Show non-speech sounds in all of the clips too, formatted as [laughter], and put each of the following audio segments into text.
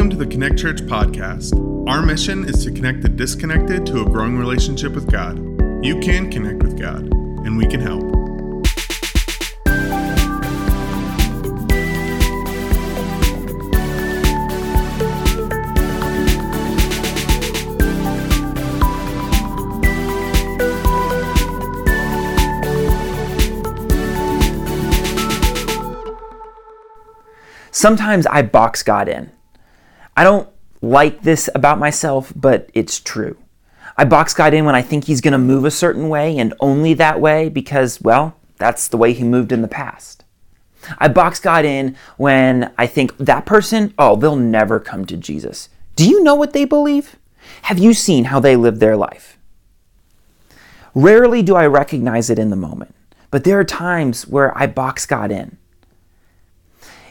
Welcome to the Connect Church podcast. Our mission is to connect the disconnected to a growing relationship with God. You can connect with God, and we can help. Sometimes I box God in. I don't like this about myself, but it's true. I box God in when I think He's going to move a certain way and only that way because, well, that's the way He moved in the past. I box God in when I think that person, oh, they'll never come to Jesus. Do you know what they believe? Have you seen how they live their life? Rarely do I recognize it in the moment, but there are times where I box God in.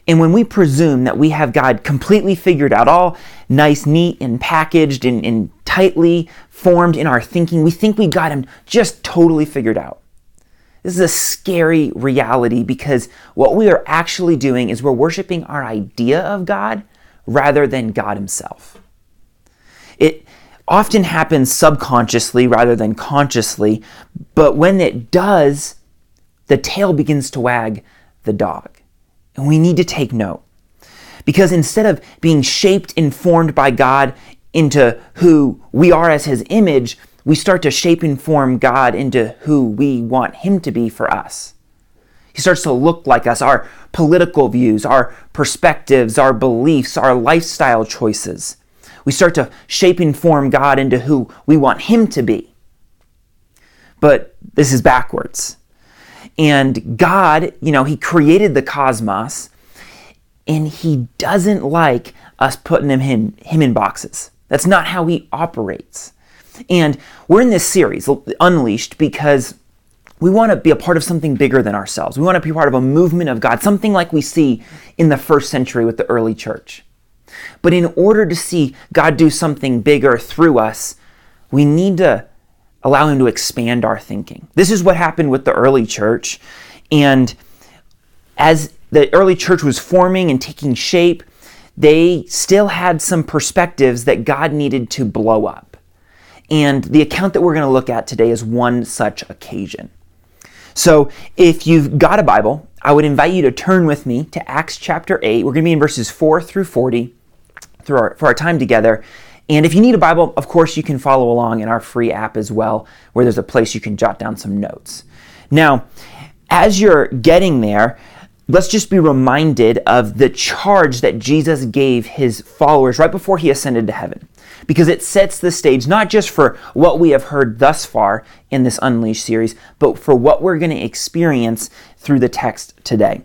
And when we presume that we have God completely figured out, all nice, neat, and packaged and, and tightly formed in our thinking, we think we got Him just totally figured out. This is a scary reality because what we are actually doing is we're worshiping our idea of God rather than God Himself. It often happens subconsciously rather than consciously, but when it does, the tail begins to wag the dog. And we need to take note. Because instead of being shaped and formed by God into who we are as His image, we start to shape and form God into who we want Him to be for us. He starts to look like us, our political views, our perspectives, our beliefs, our lifestyle choices. We start to shape and form God into who we want Him to be. But this is backwards. And God, you know, He created the cosmos and He doesn't like us putting him in, him in boxes. That's not how He operates. And we're in this series, Unleashed, because we want to be a part of something bigger than ourselves. We want to be part of a movement of God, something like we see in the first century with the early church. But in order to see God do something bigger through us, we need to allow Him to expand our thinking. This is what happened with the early church. And as the early church was forming and taking shape, they still had some perspectives that God needed to blow up. And the account that we're going to look at today is one such occasion. So if you've got a Bible, I would invite you to turn with me to Acts chapter 8. We're going to be in verses 4 through 40 through our, for our time together. And if you need a Bible, of course, you can follow along in our free app as well, where there's a place you can jot down some notes. Now, as you're getting there, let's just be reminded of the charge that Jesus gave his followers right before he ascended to heaven. Because it sets the stage not just for what we have heard thus far in this Unleashed series, but for what we're going to experience through the text today.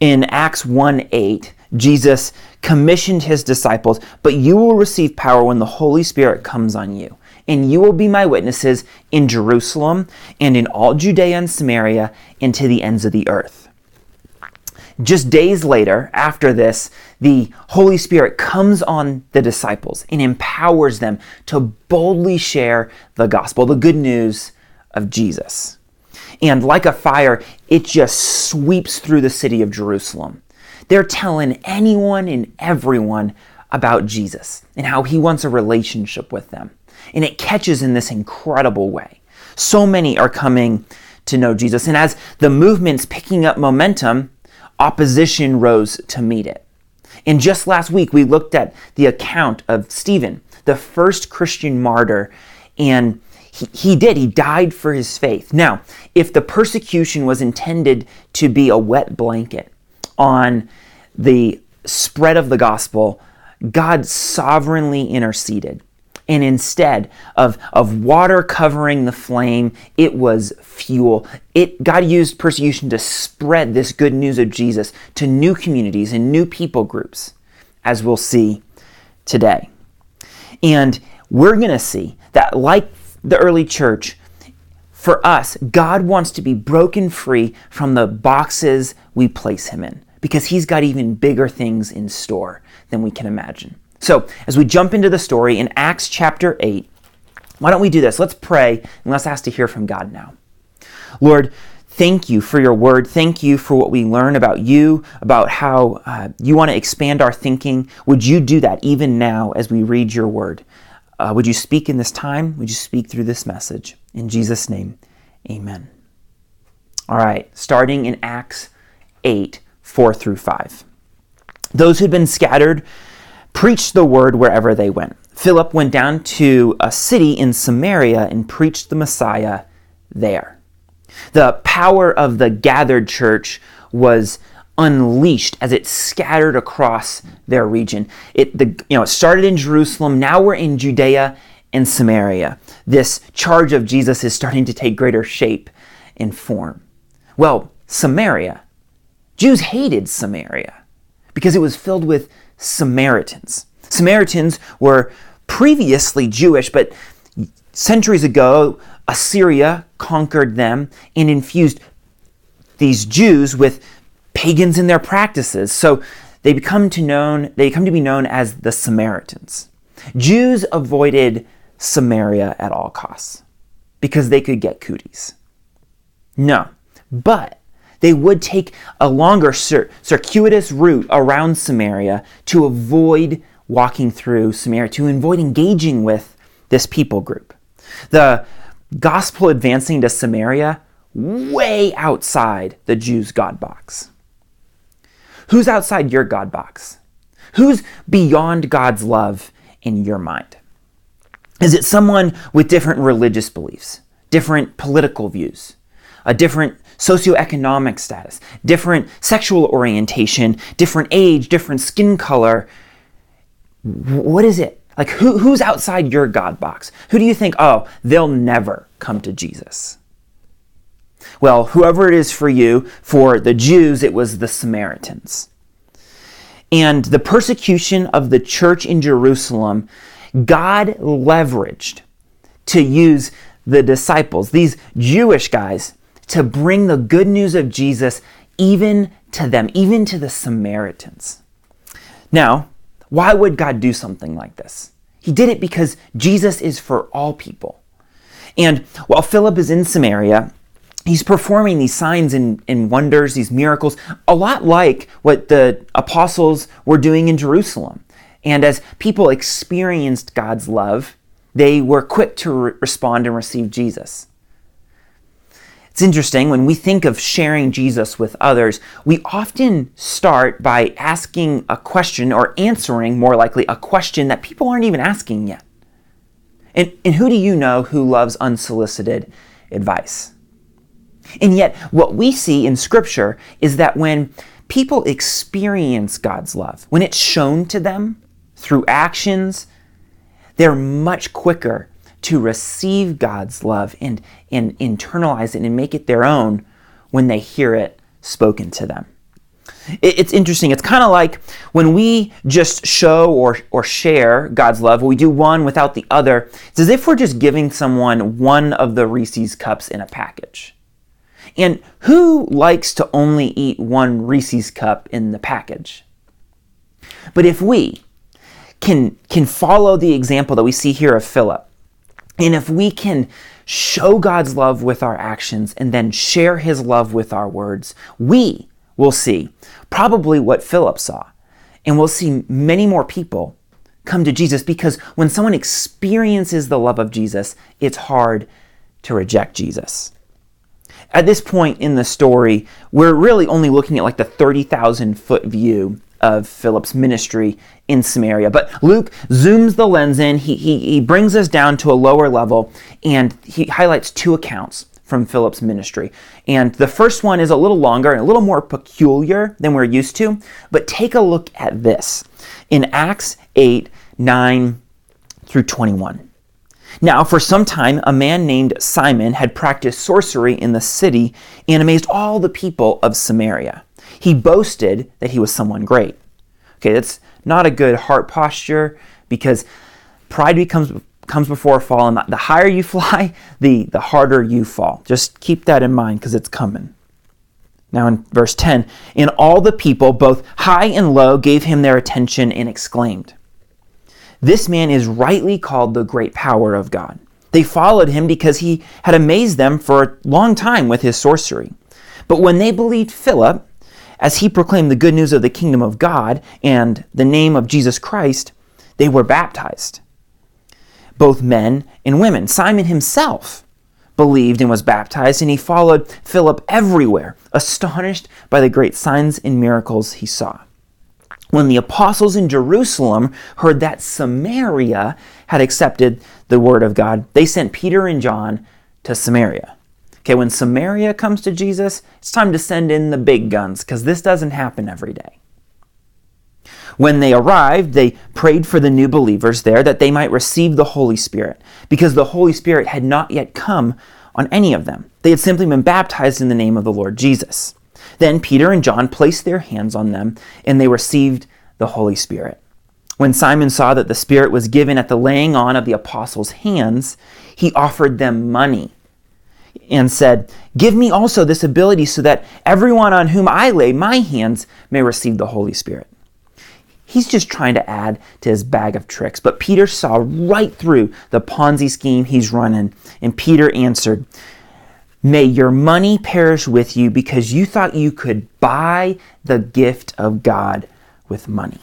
In Acts 1 8, Jesus commissioned his disciples, but you will receive power when the Holy Spirit comes on you. And you will be my witnesses in Jerusalem and in all Judea and Samaria and to the ends of the earth. Just days later, after this, the Holy Spirit comes on the disciples and empowers them to boldly share the gospel, the good news of Jesus. And like a fire, it just sweeps through the city of Jerusalem. They're telling anyone and everyone about Jesus and how he wants a relationship with them. And it catches in this incredible way. So many are coming to know Jesus. And as the movement's picking up momentum, opposition rose to meet it. And just last week, we looked at the account of Stephen, the first Christian martyr, and he, he did. He died for his faith. Now, if the persecution was intended to be a wet blanket, on the spread of the gospel, God sovereignly interceded. And instead of, of water covering the flame, it was fuel. It, God used persecution to spread this good news of Jesus to new communities and new people groups, as we'll see today. And we're going to see that, like the early church, for us, God wants to be broken free from the boxes we place Him in because he's got even bigger things in store than we can imagine. So, as we jump into the story in Acts chapter 8, why don't we do this? Let's pray and let's ask to hear from God now. Lord, thank you for your word. Thank you for what we learn about you, about how uh, you want to expand our thinking. Would you do that even now as we read your word? Uh, would you speak in this time? Would you speak through this message? In Jesus' name, amen. All right, starting in Acts 8 4 through 5. Those who'd been scattered preached the word wherever they went. Philip went down to a city in Samaria and preached the Messiah there. The power of the gathered church was unleashed as it scattered across their region. It, the, you know, it started in Jerusalem, now we're in Judea and Samaria. This charge of Jesus is starting to take greater shape and form. Well, Samaria, Jews hated Samaria because it was filled with Samaritans. Samaritans were previously Jewish, but centuries ago, Assyria conquered them and infused these Jews with pagans in their practices. So they become to known they come to be known as the Samaritans. Jews avoided Samaria at all costs because they could get cooties. No, but they would take a longer cir- circuitous route around Samaria to avoid walking through Samaria, to avoid engaging with this people group. The gospel advancing to Samaria way outside the Jews' God box. Who's outside your God box? Who's beyond God's love in your mind? Is it someone with different religious beliefs, different political views, a different socioeconomic status, different sexual orientation, different age, different skin color. What is it? Like, who, who's outside your God box? Who do you think, oh, they'll never come to Jesus? Well, whoever it is for you, for the Jews, it was the Samaritans. And the persecution of the church in Jerusalem, God leveraged to use the disciples, these Jewish guys, to bring the good news of Jesus even to them, even to the Samaritans. Now, why would God do something like this? He did it because Jesus is for all people. And while Philip is in Samaria, he's performing these signs and, and, wonders, these miracles, a lot like what the apostles were doing in Jerusalem. And as people experienced God's love, they were quick to re- respond and receive Jesus. It's interesting when we think of sharing Jesus with others, we often start by asking a question or answering, more likely, a question that people aren't even asking yet. And, and who do you know who loves unsolicited advice? And yet, what we see in Scripture is that when people experience God's love, when it's shown to them through actions, they're much quicker to receive God's love and, and internalize it and make it their own when they hear it spoken to them. It's interesting. It's kind of like when we just show or, or share God's love, we do one without the other. It's as if we're just giving someone one of the Reese's cups in a package. And who likes to only eat one Reese's cup in the package? But if we can, can follow the example that we see here of Philip, and if we can show God's love with our actions and then share his love with our words, we will see probably what Philip saw. And we'll see many more people come to Jesus because when someone experiences the love of Jesus, it's hard to reject Jesus. At this point in the story, we're really only looking at like the 30,000 foot view of Philip's ministry in Samaria. But Luke zooms the lens in, he, he, he brings us down to a lower level, and he highlights two accounts from Philip's ministry. And the first one is a little longer and a little more peculiar than we're used to. But take a look at this in Acts 8 9 through 21. Now, for some time, a man named Simon had practiced sorcery in the city and amazed all the people of Samaria. He boasted that he was someone great. Okay, that's not a good heart posture because pride becomes comes before a fall, and the higher you [laughs] fly, the, the harder you fall. Just keep that in mind because it's coming. Now, in verse 10, in all the people, both high and low, gave him their attention and exclaimed, This man is rightly called the great power of God. They followed him because he had amazed them for a long time with his sorcery. But when they believed Philip, as he proclaimed the good news of the kingdom of God and the name of Jesus Christ, they were baptized. Both men and women. Simon himself believed and was baptized, and he followed Philip everywhere, astonished by the great signs and miracles he saw. When the apostles in Jerusalem heard that Samaria had accepted the word of God, they sent Peter and John to Samaria. Okay, when Samaria comes to Jesus, it's time to send in the big guns because this doesn't happen every day. When they arrived, they prayed for the new believers there that they might receive the Holy Spirit because the Holy Spirit had not yet come on any of them. They had simply been baptized in the name of the Lord Jesus. Then Peter and John placed their hands on them and they received the Holy Spirit. When Simon saw that the Spirit was given at the laying on of the apostles' hands, he offered them money and said, Give me also this ability so that everyone on whom I lay my hands may receive the Holy Spirit. He's just trying to add to his bag of tricks. But Peter saw right through the Ponzi scheme he's running. And Peter answered, May your money perish with you because you thought you could buy the gift of God with money.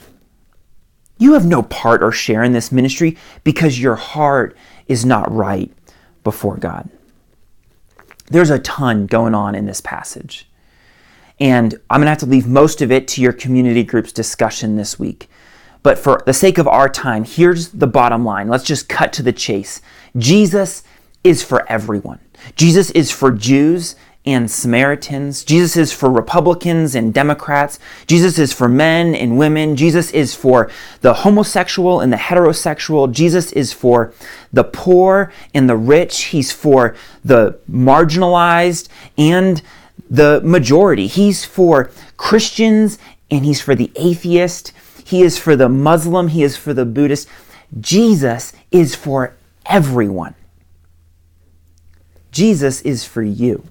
You have no part or share in this ministry because your heart is not right before God. There's a ton going on in this passage. And I'm going to have to leave most of it to your community group's discussion this week. But for the sake of our time, here's the bottom line. Let's just cut to the chase. Jesus is for everyone. Jesus is for Jews and Samaritans. Jesus is for Republicans and Democrats. Jesus is for men and women. Jesus is for the homosexual and the heterosexual. Jesus is for the poor and the rich. He's for the marginalized and the majority. He's for Christians and he's for the atheist. He is for the Muslim. He is for the Buddhist. Jesus is for everyone. Jesus is for you.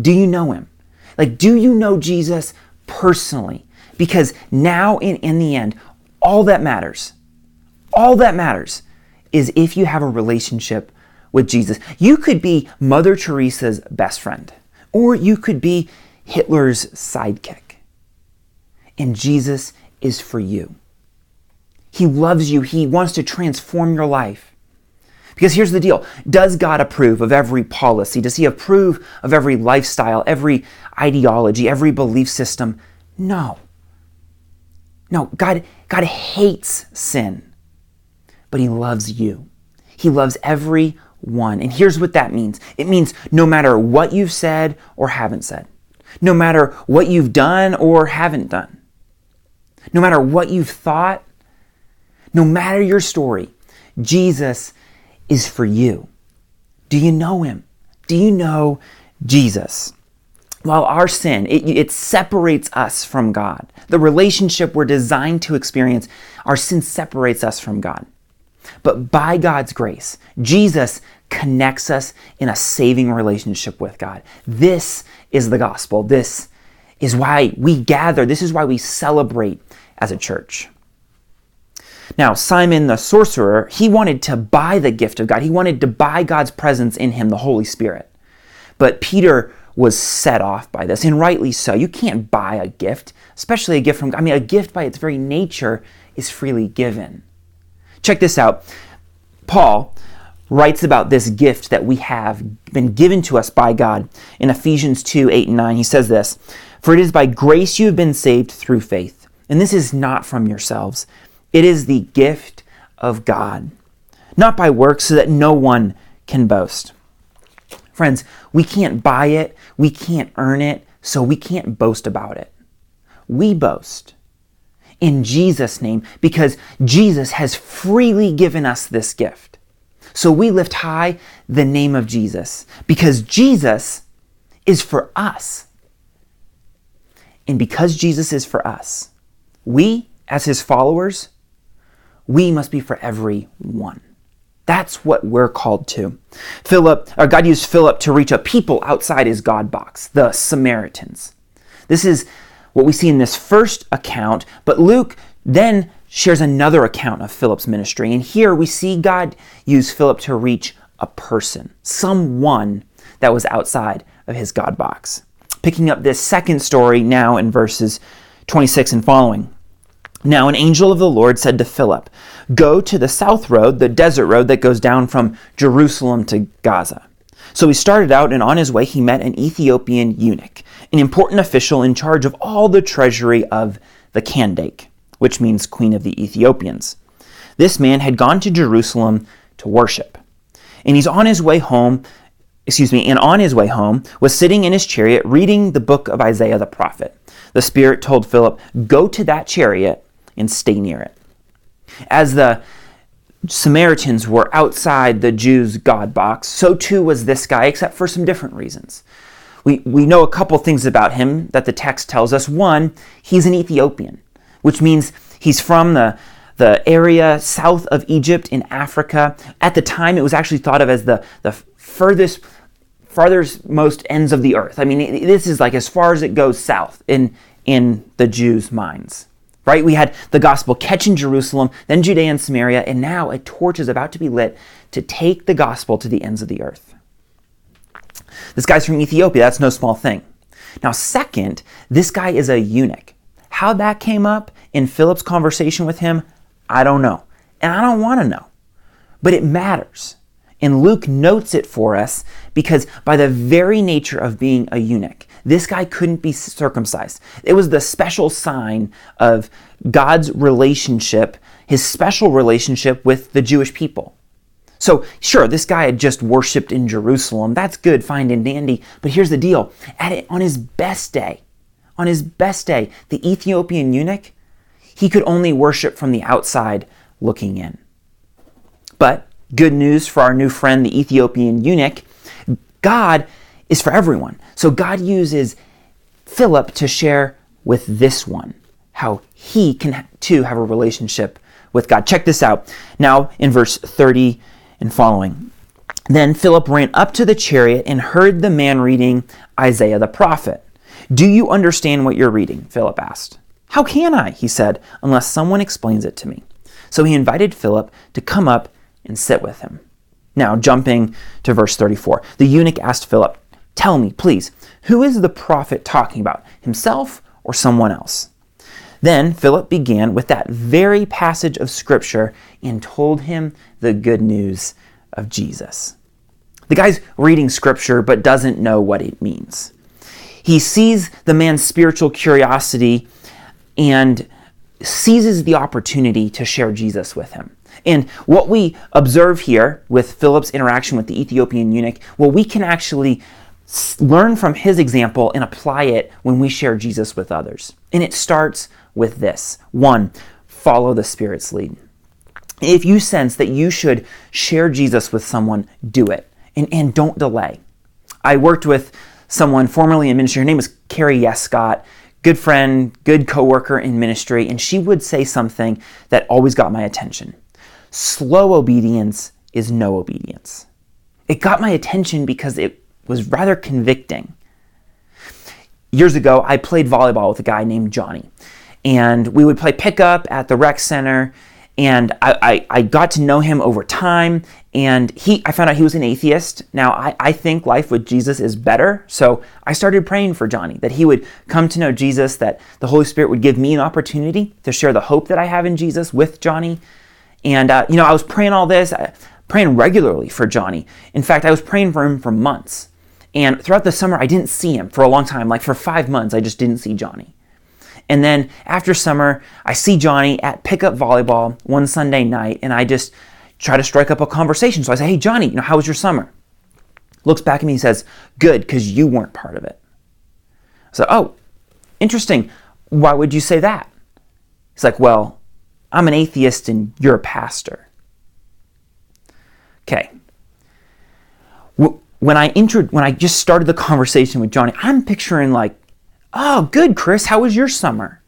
Do you know him? Like, do you know Jesus personally? Because now, in, in the end, all that matters, all that matters is if you have a relationship with Jesus. You could be Mother Teresa's best friend, or you could be Hitler's sidekick. And Jesus is for you. He loves you, He wants to transform your life. Because here's the deal Does God approve of every policy? Does He approve of every lifestyle, every ideology, every belief system? No. No, God, God hates sin, but He loves you. He loves every one. And here's what that means it means no matter what you've said or haven't said, no matter what you've done or haven't done, no matter what you've thought, no matter your story, Jesus is for you. Do you know him? Do you know Jesus? While our sin, it, it, separates us from God. The relationship we're designed to experience, our sin separates us from God. But by God's grace, Jesus connects us in a saving relationship with God. This is the gospel. This is why we gather. This is why we celebrate as a church. Now, Simon the sorcerer, he wanted to buy the gift of God. He wanted to buy God's presence in him, the Holy Spirit. But Peter was set off by this, and rightly so. You can't buy a gift, especially a gift from God. I mean, a gift by its very nature is freely given. Check this out. Paul writes about this gift that we have been given to us by God in Ephesians 2 8 and 9. He says this For it is by grace you have been saved through faith. And this is not from yourselves. It is the gift of God, not by works, so that no one can boast. Friends, we can't buy it, we can't earn it, so we can't boast about it. We boast in Jesus' name because Jesus has freely given us this gift. So we lift high the name of Jesus because Jesus is for us. And because Jesus is for us, we, as his followers, we must be for everyone. That's what we're called to. Philip, or God used Philip to reach a people outside his God box, the Samaritans. This is what we see in this first account, but Luke then shares another account of Philip's ministry. And here we see God use Philip to reach a person, someone that was outside of his God box. picking up this second story now in verses 26 and following. Now, an angel of the Lord said to Philip, Go to the south road, the desert road that goes down from Jerusalem to Gaza. So he started out, and on his way, he met an Ethiopian eunuch, an important official in charge of all the treasury of the Kandake, which means Queen of the Ethiopians. This man had gone to Jerusalem to worship. And he's on his way home, excuse me, and on his way home was sitting in his chariot reading the book of Isaiah the prophet. The Spirit told Philip, Go to that chariot and stay near it. As the Samaritans were outside the Jews' God box, so too was this guy, except for some different reasons. We, we know a couple things about him that the text tells us. One, he's an Ethiopian, which means he's from the, the area south of Egypt in Africa. At the time, it was actually thought of as the, the furthest, farthest most ends of the earth. I mean, this is like as far as it goes south in, in the Jews' minds right? We had the gospel catching Jerusalem, then Judea and Samaria, and now a torch is about to be lit to take the gospel to the ends of the earth. This guy's from Ethiopia, that's no small thing. Now, second, this guy is a eunuch. How that came up in Philip's conversation with him, I don't know. And I don't want to know. But it matters. And Luke notes it for us because by the very nature of being a eunuch, this guy couldn't be circumcised. It was the special sign of God's relationship, his special relationship with the Jewish people. So, sure, this guy had just worshiped in Jerusalem. That's good, fine and dandy. But here's the deal At it, on his best day, on his best day, the Ethiopian eunuch, he could only worship from the outside looking in. But good news for our new friend, the Ethiopian eunuch God is for everyone. So God uses Philip to share with this one how he can too have a relationship with God. Check this out. Now, in verse 30 and following. Then Philip ran up to the chariot and heard the man reading Isaiah the prophet. Do you understand what you're reading? Philip asked. How can I? He said, unless someone explains it to me. So he invited Philip to come up and sit with him. Now, jumping to verse 34, the eunuch asked Philip, Tell me, please, who is the prophet talking about, himself or someone else? Then Philip began with that very passage of Scripture and told him the good news of Jesus. The guy's reading Scripture but doesn't know what it means. He sees the man's spiritual curiosity and seizes the opportunity to share Jesus with him. And what we observe here with Philip's interaction with the Ethiopian eunuch, well, we can actually learn from his example and apply it when we share Jesus with others. And it starts with this one, follow the Spirit's lead. If you sense that you should share Jesus with someone, do it and, and don't delay. I worked with someone formerly in ministry. Her name was Carrie Yescott, good friend, good coworker in ministry, and she would say something that always got my attention. Slow obedience is no obedience. It got my attention because it was rather convicting. Years ago, I played volleyball with a guy named Johnny, and we would play pickup at the rec center. And I, I, I, got to know him over time, and he I found out he was an atheist. Now I, I think life with Jesus is better, so I started praying for Johnny that he would come to know Jesus, that the Holy Spirit would give me an opportunity to share the hope that I have in Jesus with Johnny. And uh, you know, I was praying all this, uh, praying regularly for Johnny. In fact, I was praying for him for months. And throughout the summer, I didn't see him for a long time. Like for five months, I just didn't see Johnny. And then after summer, I see Johnny at pickup volleyball one Sunday night, and I just try to strike up a conversation. So I say, Hey, Johnny, you know, how was your summer? Looks back at me and says, Good, because you weren't part of it. So, oh, interesting. Why would you say that? He's like, Well, I'm an atheist and you're a pastor. Okay when I entered, when I just started the conversation with Johnny, I'm picturing like, oh, good, Chris, how was your summer?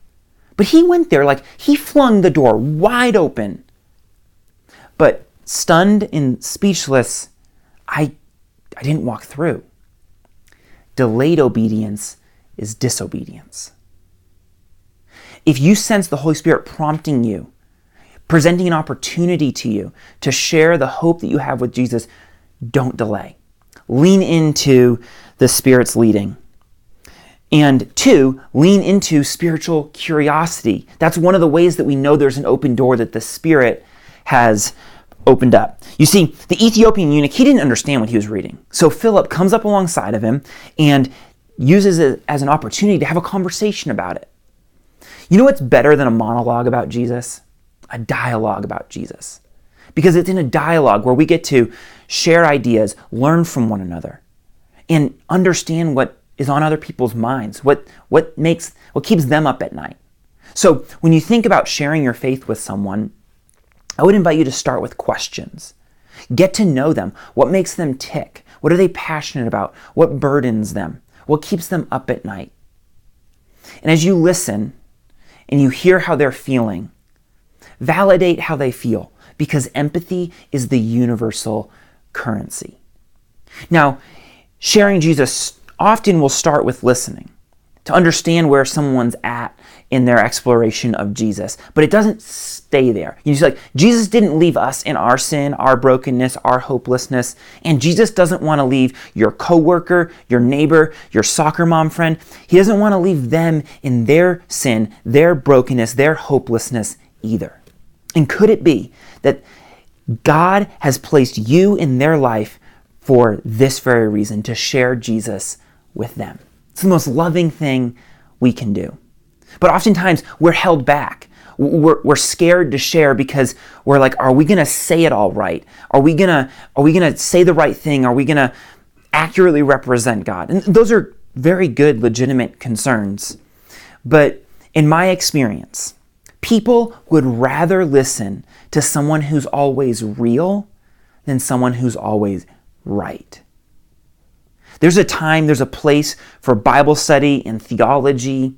But he went there like he flung the door wide open. But stunned and speechless, I, I didn't walk through. Delayed obedience is disobedience. If you sense the Holy Spirit prompting you, presenting an opportunity to you to share the hope that you have with Jesus, don't delay lean into the Spirit's leading. And two, lean into spiritual curiosity. That's one of the ways that we know there's an open door that the Spirit has opened up. You see, the Ethiopian eunuch, he didn't understand what he was reading. So Philip comes up alongside of him and uses it as an opportunity to have a conversation about it. You know what's better than a monologue about Jesus? A dialogue about Jesus. Because it's in a dialogue where we get to share ideas, learn from one another, and understand what is on other people's minds, what, what makes what keeps them up at night. So when you think about sharing your faith with someone, I would invite you to start with questions. Get to know them. What makes them tick? What are they passionate about? What burdens them? What keeps them up at night? And as you listen and you hear how they're feeling, validate how they feel because empathy is the universal currency. Now, sharing Jesus often will start with listening to understand where someone's at in their exploration of Jesus. But it doesn't stay there. You see, like Jesus didn't leave us in our sin, our brokenness, our hopelessness, and Jesus doesn't want to leave your coworker, your neighbor, your soccer mom friend. He doesn't want to leave them in their sin, their brokenness, their hopelessness either. And could it be that God has placed you in their life for this very reason to share Jesus with them? It's the most loving thing we can do. But oftentimes we're held back. We're, we're scared to share because we're like, are we going to say it all right? Are we going to are we going to say the right thing? Are we going to accurately represent God? And those are very good legitimate concerns. But in my experience, people would rather listen to someone who's always real than someone who's always right. There's a time, there's a place for Bible study and theology,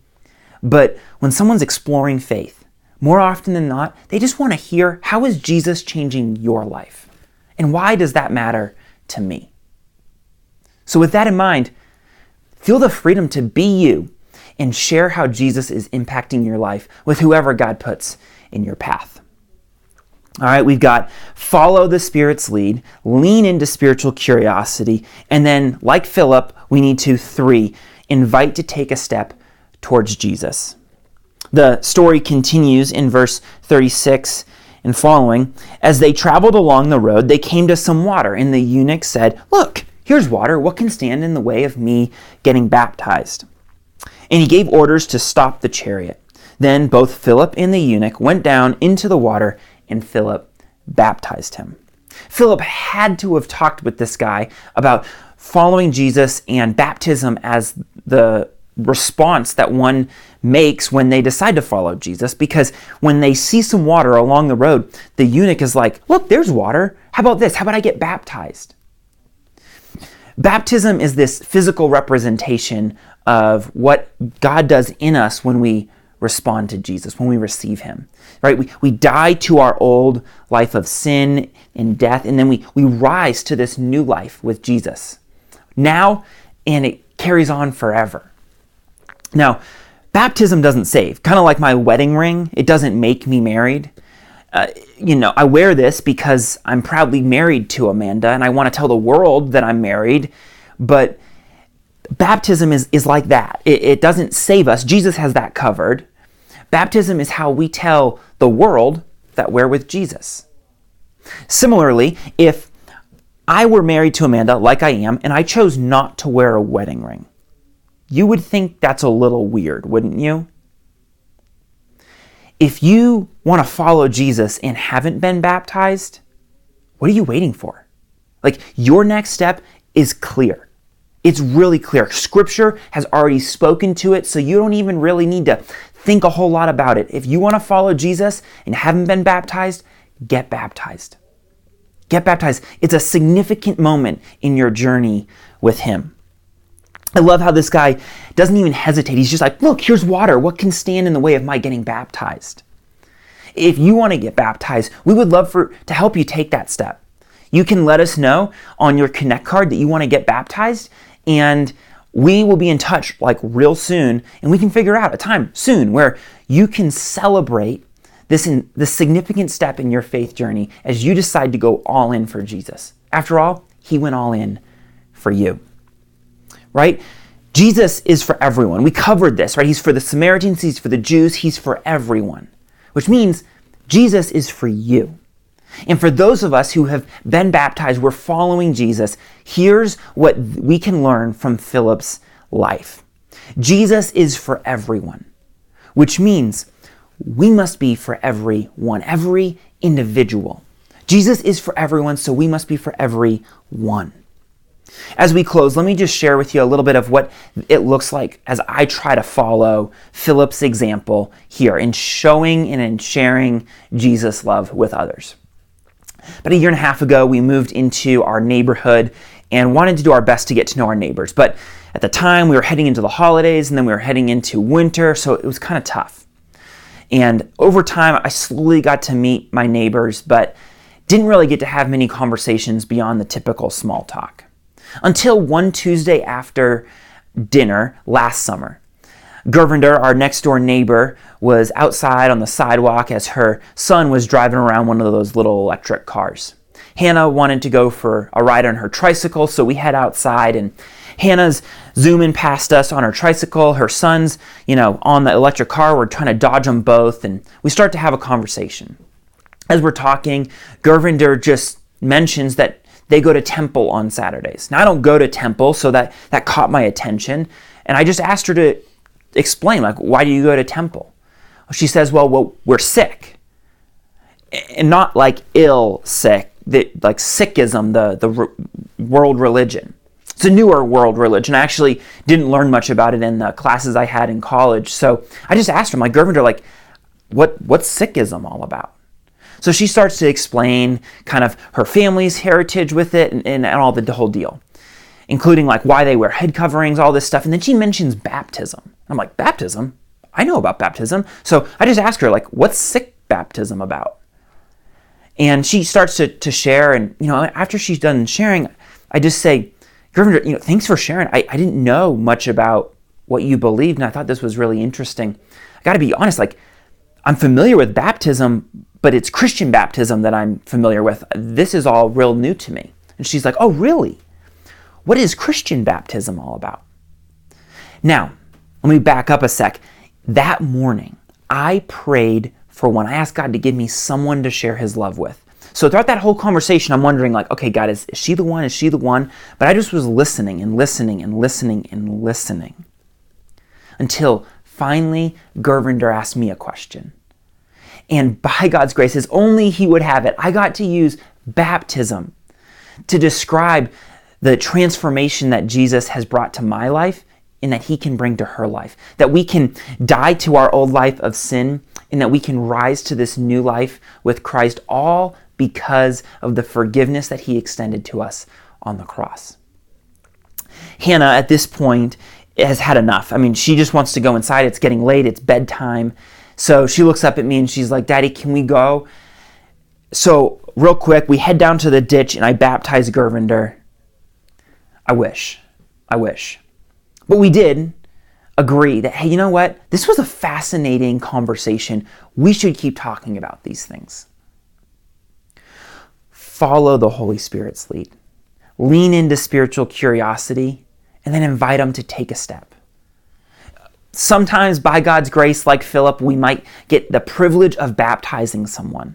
but when someone's exploring faith, more often than not, they just want to hear how is Jesus changing your life? And why does that matter to me? So, with that in mind, feel the freedom to be you and share how Jesus is impacting your life with whoever God puts in your path. All right, we've got follow the Spirit's lead, lean into spiritual curiosity, and then, like Philip, we need to three, invite to take a step towards Jesus. The story continues in verse 36 and following. As they traveled along the road, they came to some water, and the eunuch said, Look, here's water. What can stand in the way of me getting baptized? And he gave orders to stop the chariot. Then both Philip and the eunuch went down into the water and Philip baptized him. Philip had to have talked with this guy about following Jesus and baptism as the response that one makes when they decide to follow Jesus because when they see some water along the road, the eunuch is like, Look, there's water. How about this? How about I get baptized? Baptism is this physical representation of what God does in us when we respond to Jesus, when we receive Him. Right? We, we die to our old life of sin and death, and then we, we rise to this new life with Jesus. Now, and it carries on forever. Now, baptism doesn't save. Kind of like my wedding ring, it doesn't make me married. Uh, you know, I wear this because I'm proudly married to Amanda and I want to tell the world that I'm married, but baptism is, is like that. It, it doesn't save us. Jesus has that covered. Baptism is how we tell the world that we're with Jesus. Similarly, if I were married to Amanda like I am and I chose not to wear a wedding ring, you would think that's a little weird, wouldn't you? If you want to follow Jesus and haven't been baptized, what are you waiting for? Like, your next step is clear. It's really clear. Scripture has already spoken to it, so you don't even really need to think a whole lot about it. If you want to follow Jesus and haven't been baptized, get baptized. Get baptized. It's a significant moment in your journey with Him. I love how this guy doesn't even hesitate. He's just like, look, here's water. What can stand in the way of my getting baptized? If you want to get baptized, we would love for to help you take that step. You can let us know on your Connect card that you want to get baptized, and we will be in touch like real soon and we can figure out a time soon where you can celebrate this in this significant step in your faith journey as you decide to go all in for Jesus. After all, he went all in for you. Right? Jesus is for everyone. We covered this, right? He's for the Samaritans, he's for the Jews, he's for everyone, which means Jesus is for you. And for those of us who have been baptized, we're following Jesus. Here's what we can learn from Philip's life Jesus is for everyone, which means we must be for everyone, every individual. Jesus is for everyone, so we must be for everyone. As we close, let me just share with you a little bit of what it looks like as I try to follow Philip's example here in showing and in sharing Jesus' love with others. About a year and a half ago, we moved into our neighborhood and wanted to do our best to get to know our neighbors. But at the time, we were heading into the holidays and then we were heading into winter, so it was kind of tough. And over time, I slowly got to meet my neighbors, but didn't really get to have many conversations beyond the typical small talk. Until one Tuesday after dinner last summer. Gurvinder, our next door neighbor, was outside on the sidewalk as her son was driving around one of those little electric cars. Hannah wanted to go for a ride on her tricycle, so we head outside and Hannah's zooming past us on her tricycle. Her son's, you know, on the electric car. We're trying to dodge them both, and we start to have a conversation. As we're talking, Gurvinder just mentions that they go to temple on Saturdays. Now I don't go to temple, so that that caught my attention, and I just asked her to explain, like, why do you go to temple? She says, well, well, we're Sikh, and not like ill sick, that like Sikhism, the the re- world religion. It's a newer world religion. I actually didn't learn much about it in the classes I had in college. So I just asked her, my Gurvinder, like, what what's Sikhism all about? So she starts to explain kind of her family's heritage with it and, and, and all the, the whole deal, including like why they wear head coverings, all this stuff. And then she mentions baptism. I'm like, baptism? I know about baptism. So I just ask her, like, what's Sikh baptism about? And she starts to, to share. And, you know, after she's done sharing, I just say, Gurvinder, you know, thanks for sharing. I, I didn't know much about what you believed, and I thought this was really interesting. I got to be honest, like, I'm familiar with baptism, but it's Christian baptism that I'm familiar with. This is all real new to me. And she's like, Oh, really? What is Christian baptism all about? Now, let me back up a sec. That morning, I prayed for one. I asked God to give me someone to share his love with. So throughout that whole conversation, I'm wondering, like, okay, God, is, is she the one? Is she the one? But I just was listening and listening and listening and listening until finally Gurvinder asked me a question. And by God's grace, as only He would have it, I got to use baptism to describe the transformation that Jesus has brought to my life and that He can bring to her life. That we can die to our old life of sin and that we can rise to this new life with Christ, all because of the forgiveness that He extended to us on the cross. Hannah, at this point, has had enough. I mean, she just wants to go inside. It's getting late, it's bedtime. So she looks up at me and she's like, Daddy, can we go? So, real quick, we head down to the ditch and I baptize Gurvinder. I wish. I wish. But we did agree that, hey, you know what? This was a fascinating conversation. We should keep talking about these things. Follow the Holy Spirit's lead. Lean into spiritual curiosity and then invite them to take a step. Sometimes, by God's grace, like Philip, we might get the privilege of baptizing someone.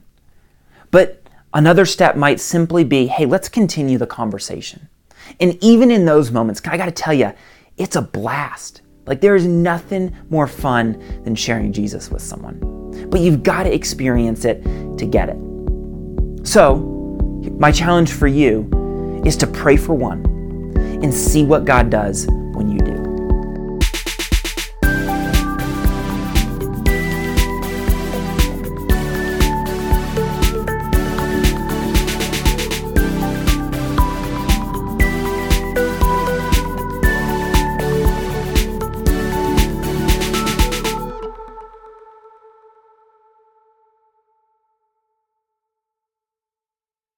But another step might simply be hey, let's continue the conversation. And even in those moments, I got to tell you, it's a blast. Like, there is nothing more fun than sharing Jesus with someone. But you've got to experience it to get it. So, my challenge for you is to pray for one and see what God does